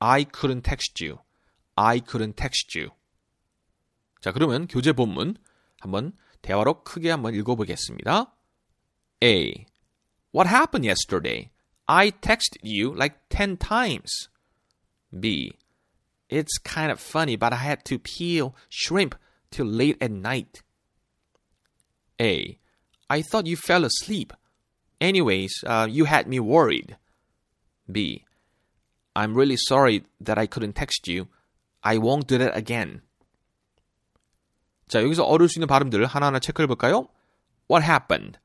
I couldn't text you. I couldn't text you. 자, 그러면 교재 본문 한번 대화로 크게 한번 읽어보겠습니다. A. What happened yesterday? I texted you like 10 times. B. It's kind of funny, but I had to peel shrimp till late at night. A. I thought you fell asleep. Anyways, uh, you had me worried. B. I'm really sorry that I couldn't text you. I won't do that again. 자, 여기서 어려울 수 있는 발음들 하나하나 체크해 볼까요? What happened?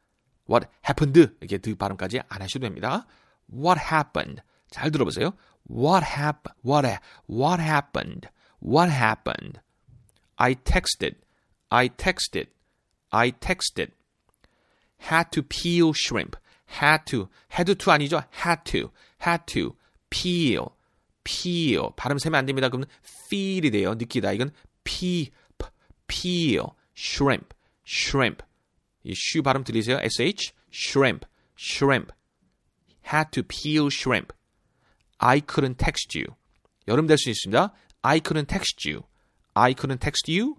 What happened? 이렇게 그 발음까지 안 하셔도 됩니다. What happened? 잘 들어보세요. What happened? What, what happened? What happened? I texted. I texted. I texted. Had to peel shrimp. Had to. had to 아니죠? Had to. Had to. Peel. Peel. 발음 세면 안 됩니다. 그러면 feel이 돼요. 느끼다. 이건 p, p peel. Shrimp. Shrimp. 이쉬 발음 들리세요? sh. Shrimp. Shrimp. Had to peel shrimp. I couldn't text you. 여름 될 수 있습니다. I couldn't text you. I couldn't text you.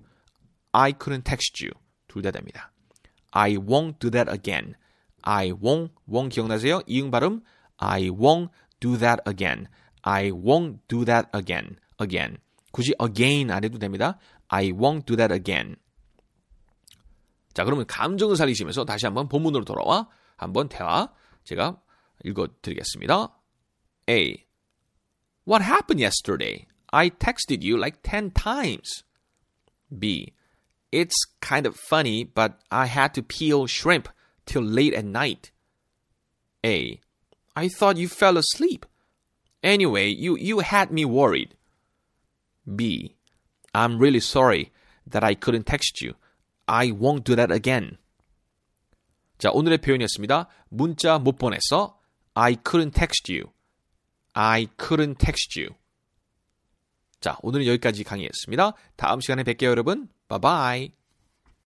I couldn't text you. 둘 다 됩니다. I won't do that again. I won't, won't 기억나세요? 이응 발음. I won't do that again. I won't do that again. again. 굳이 again 안 해도 됩니다. I won't do that again. 자, 그러면 감정을 살리시면서 다시 한번 본문으로 돌아와 한번 대화 제가 읽어 드리겠습니다. A. What happened yesterday? I texted you like 10 times. B. It's kind of funny, but I had to peel shrimp till late at night. A. I thought you fell asleep. Anyway, you, you had me worried. B. I'm really sorry that I couldn't text you. I won't do that again. 자, 오늘의 표현이었습니다. 문자 못 보냈어. I couldn't text you. I couldn't text you. 자, 오늘은 여기까지 강의했습니다. 다음 시간에 뵐게요, 여러분. Bye bye.